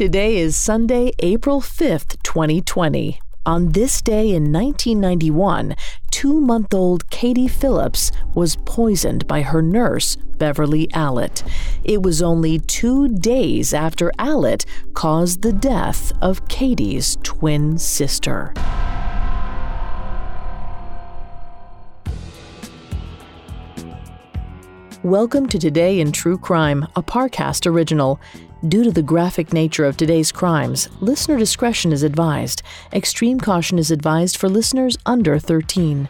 Today is Sunday, April 5th, 2020. On this day in 1991, two month old Katie Phillips was poisoned by her nurse, Beverley Allitt. It was only two days after Allitt caused the death of Katie's twin sister. Welcome to Today in True Crime, a Parcast original. Due to the graphic nature of today's crimes, listener discretion is advised. Extreme caution is advised for listeners under 13.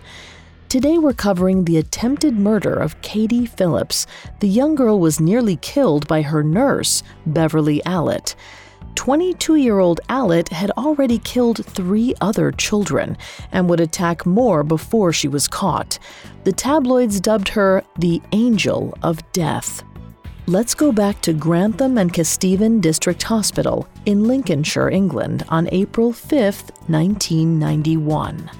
Today we're covering the attempted murder of Katie Phillips. The young girl was nearly killed by her nurse, Beverley Allitt. 22 year old Allitt had already killed three other children and would attack more before she was caught. The tabloids dubbed her the Angel of Death. Let's go back to Grantham and Kesteven District Hospital in Lincolnshire, England on April 5, 1991.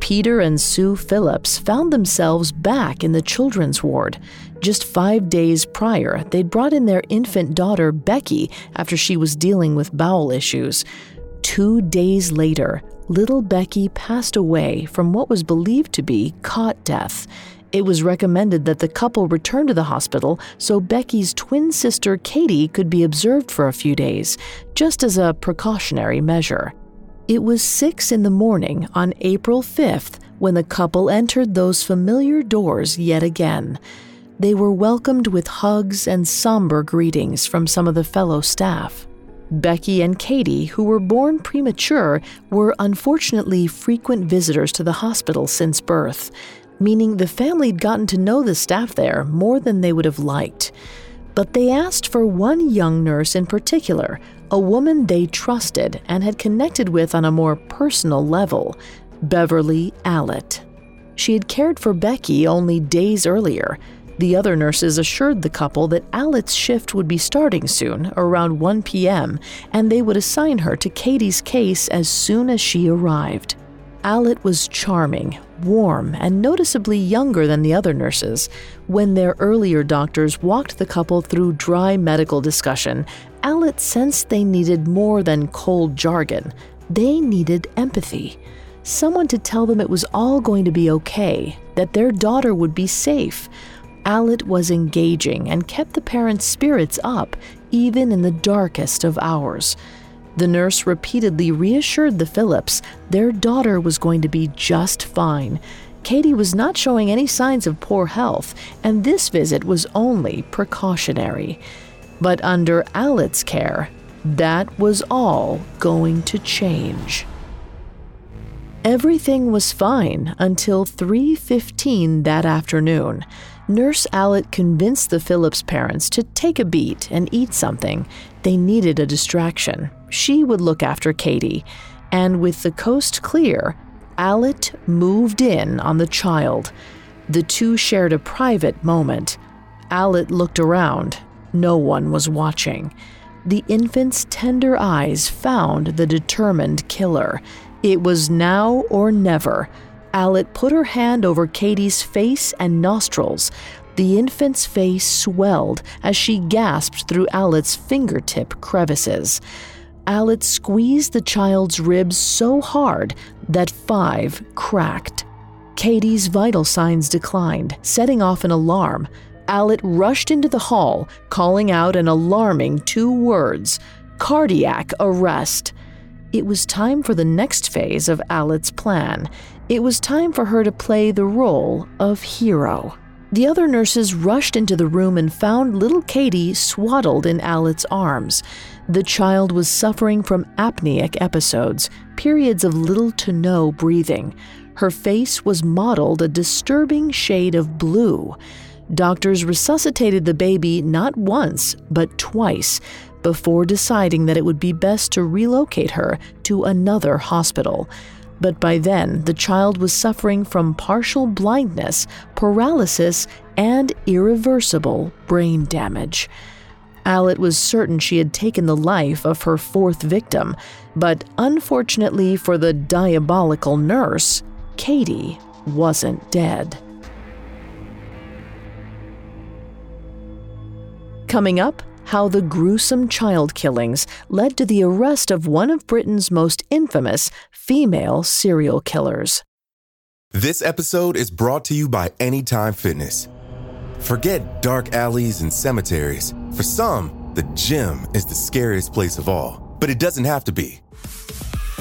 Peter and Sue Phillips found themselves back in the children's ward. Just five days prior, they'd brought in their infant daughter, Becky, after she was dealing with bowel issues. Two days later, little Becky passed away from what was believed to be cot death. It was recommended that the couple return to the hospital so Becky's twin sister Katie could be observed for a few days, just as a precautionary measure. It was 6 in the morning on April 5th when the couple entered those familiar doors yet again. They were welcomed with hugs and somber greetings from some of the fellow staff. Becky and Katie, who were born premature, were unfortunately frequent visitors to the hospital since birth, meaning the family had gotten to know the staff there more than they would have liked. But they asked for one young nurse in particular a woman they trusted and had connected with on a more personal level Beverley Allitt. She had cared for Becky only days earlier. The other nurses assured the couple that Allitt's shift would be starting soon, around 1 p.m., and they would assign her to Katie's case as soon as she arrived. Allitt was charming, warm, and noticeably younger than the other nurses. When their earlier doctors walked the couple through dry medical discussion, Allitt sensed they needed more than cold jargon. They needed empathy. Someone to tell them it was all going to be okay, that their daughter would be safe. Allitt was engaging and kept the parents' spirits up, even in the darkest of hours. The nurse repeatedly reassured the Phillips their daughter was going to be just fine. Katie was not showing any signs of poor health, and this visit was only precautionary. But under Allitt's care, that was all going to change. Everything was fine until 3:15 that afternoon. Nurse Allitt convinced the Phillips parents to take a beat and eat something. They needed a distraction. She would look after Katie. And with the coast clear, Allitt moved in on the child. The two shared a private moment. Allitt looked around. No one was watching. The infant's tender eyes found the determined killer. It was now or never. Allitt put her hand over Katie's face and nostrils. The infant's face swelled as she gasped through Allitt's fingertip crevices. Allitt squeezed the child's ribs so hard that five cracked. Katie's vital signs declined, setting off an alarm. Allitt rushed into the hall, calling out an alarming two words cardiac arrest. It was time for the next phase of Allitt's plan. It was time for her to play the role of hero. The other nurses rushed into the room and found little Katie swaddled in Allitt's arms. The child was suffering from apneic episodes, periods of little to no breathing. Her face was mottled a disturbing shade of blue. Doctors resuscitated the baby not once, but twice, before deciding that it would be best to relocate her to another hospital. But by then, the child was suffering from partial blindness, paralysis, and irreversible brain damage. Allitt was certain she had taken the life of her fourth victim, but unfortunately for the diabolical nurse, Katie wasn't dead. Coming up, how the gruesome child killings led to the arrest of one of Britain's most infamous female serial killers. This episode is brought to you by Anytime Fitness. Forget dark alleys and cemeteries. For some, the gym is the scariest place of all, but it doesn't have to be.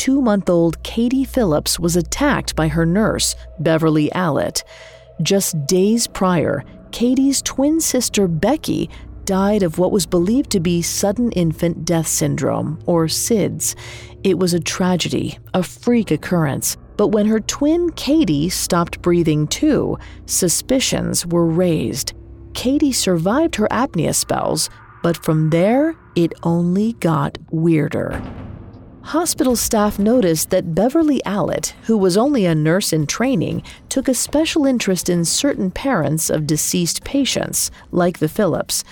two month old Katie Phillips was attacked by her nurse, Beverley Allitt. Just days prior, Katie's twin sister, Becky, died of what was believed to be sudden infant death syndrome, or SIDS. It was a tragedy, a freak occurrence. But when her twin Katie stopped breathing too, suspicions were raised. Katie survived her apnea spells, but from there, it only got weirder. Hospital staff noticed that Beverley Allitt, who was only a nurse in training, took a special interest in certain parents of deceased patients, like the Phillips.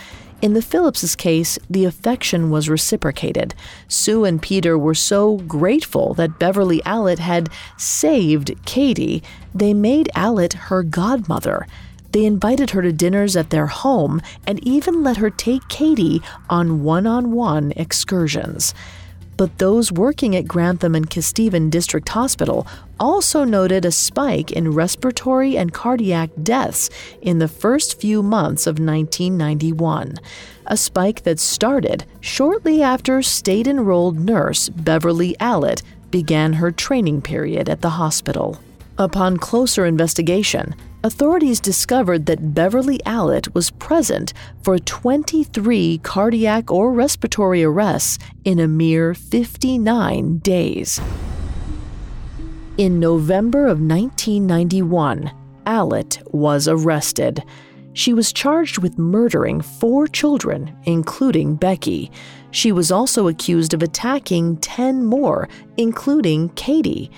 In the Phillipses case, the affection was reciprocated. Sue and Peter were so grateful that Beverley Allitt had saved Katie, they made Allitt her godmother. They invited her to dinners at their home and even let her take Katie on one on one excursions but those working at Grantham and Kesteven District Hospital also noted a spike in respiratory and cardiac deaths in the first few months of 1991, a spike that started shortly after state enrolled nurse Beverley Allitt began her training period at the hospital. Upon closer investigation, authorities discovered that Beverley Allitt was present for 23 cardiac or respiratory arrests in a mere 59 days. In November of 1991, Allitt was arrested. She was charged with murdering four children, including Becky. She was also accused of attacking 10 more, including Katie.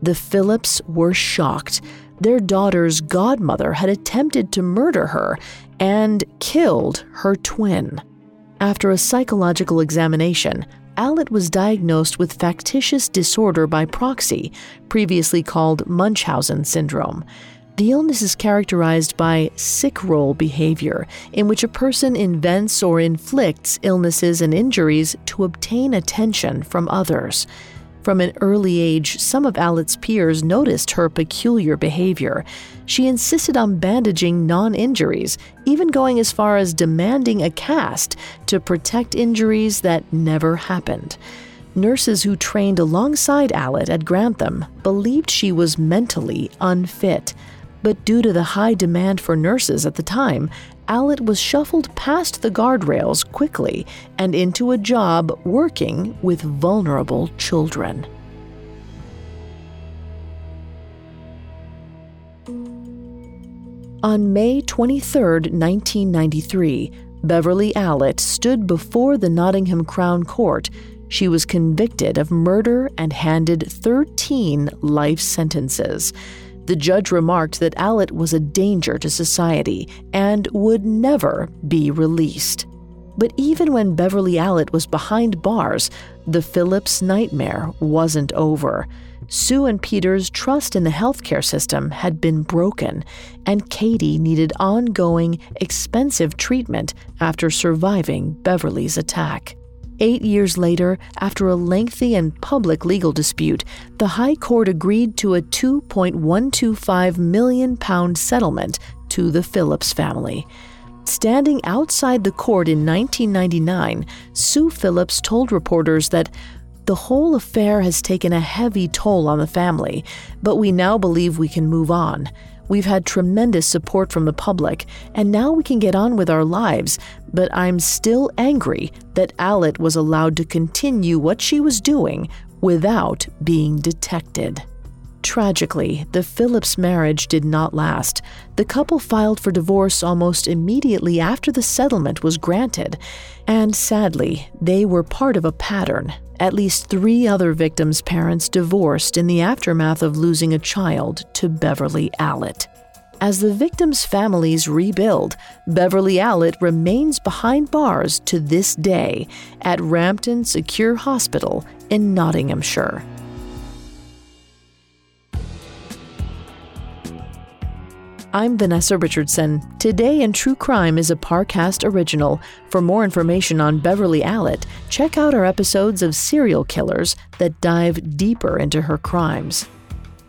The Phillips were shocked their daughter's godmother had attempted to murder her and killed her twin. After a psychological examination, Allitt was diagnosed with factitious disorder by proxy, previously called Munchausen syndrome. The illness is characterized by sick role behavior, in which a person invents or inflicts illnesses and injuries to obtain attention from others. From an early age, some of Allitt's peers noticed her peculiar behavior. She insisted on bandaging non injuries, even going as far as demanding a cast to protect injuries that never happened. Nurses who trained alongside Allitt at Grantham believed she was mentally unfit. But due to the high demand for nurses at the time, Allitt was shuffled past the guardrails quickly and into a job working with vulnerable children. On May 23, 1993, Beverley Allitt stood before the Nottingham Crown Court. She was convicted of murder and handed 13 life sentences. The judge remarked that Allitt was a danger to society and would never be released. But even when Beverley Allitt was behind bars, the Phillips nightmare wasn't over. Sue and Peter's trust in the healthcare system had been broken, and Katie needed ongoing, expensive treatment after surviving Beverley's attack. Eight years later, after a lengthy and public legal dispute, the High Court agreed to a £2.125 million settlement to the Phillips family. Standing outside the court in 1999, Sue Phillips told reporters that the whole affair has taken a heavy toll on the family, but we now believe we can move on. We've had tremendous support from the public, and now we can get on with our lives, but I'm still angry that Allitt was allowed to continue what she was doing without being detected. Tragically, the Phillips marriage did not last. The couple filed for divorce almost immediately after the settlement was granted, and sadly, they were part of a pattern. At least three other victims' parents divorced in the aftermath of losing a child to Beverley Allitt. As the victims' families rebuild, Beverley Allitt remains behind bars to this day at Rampton Secure Hospital in Nottinghamshire. I'm Vanessa Richardson. Today in True Crime is a Parcast original. For more information on Beverley Allitt, check out our episodes of Serial Killers that dive deeper into her crimes.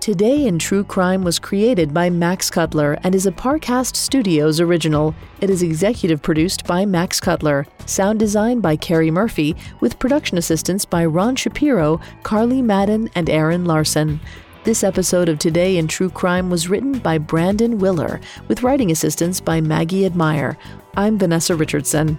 Today in True Crime was created by Max Cutler and is a Parcast Studios original. It is executive produced by Max Cutler, sound design by Carrie Murphy, with production assistance by Ron Shapiro, Carly Madden, and Aaron Larson. This episode of Today in True Crime was written by Brandon Willer, with writing assistance by Maggie Admire. I'm Vanessa Richardson.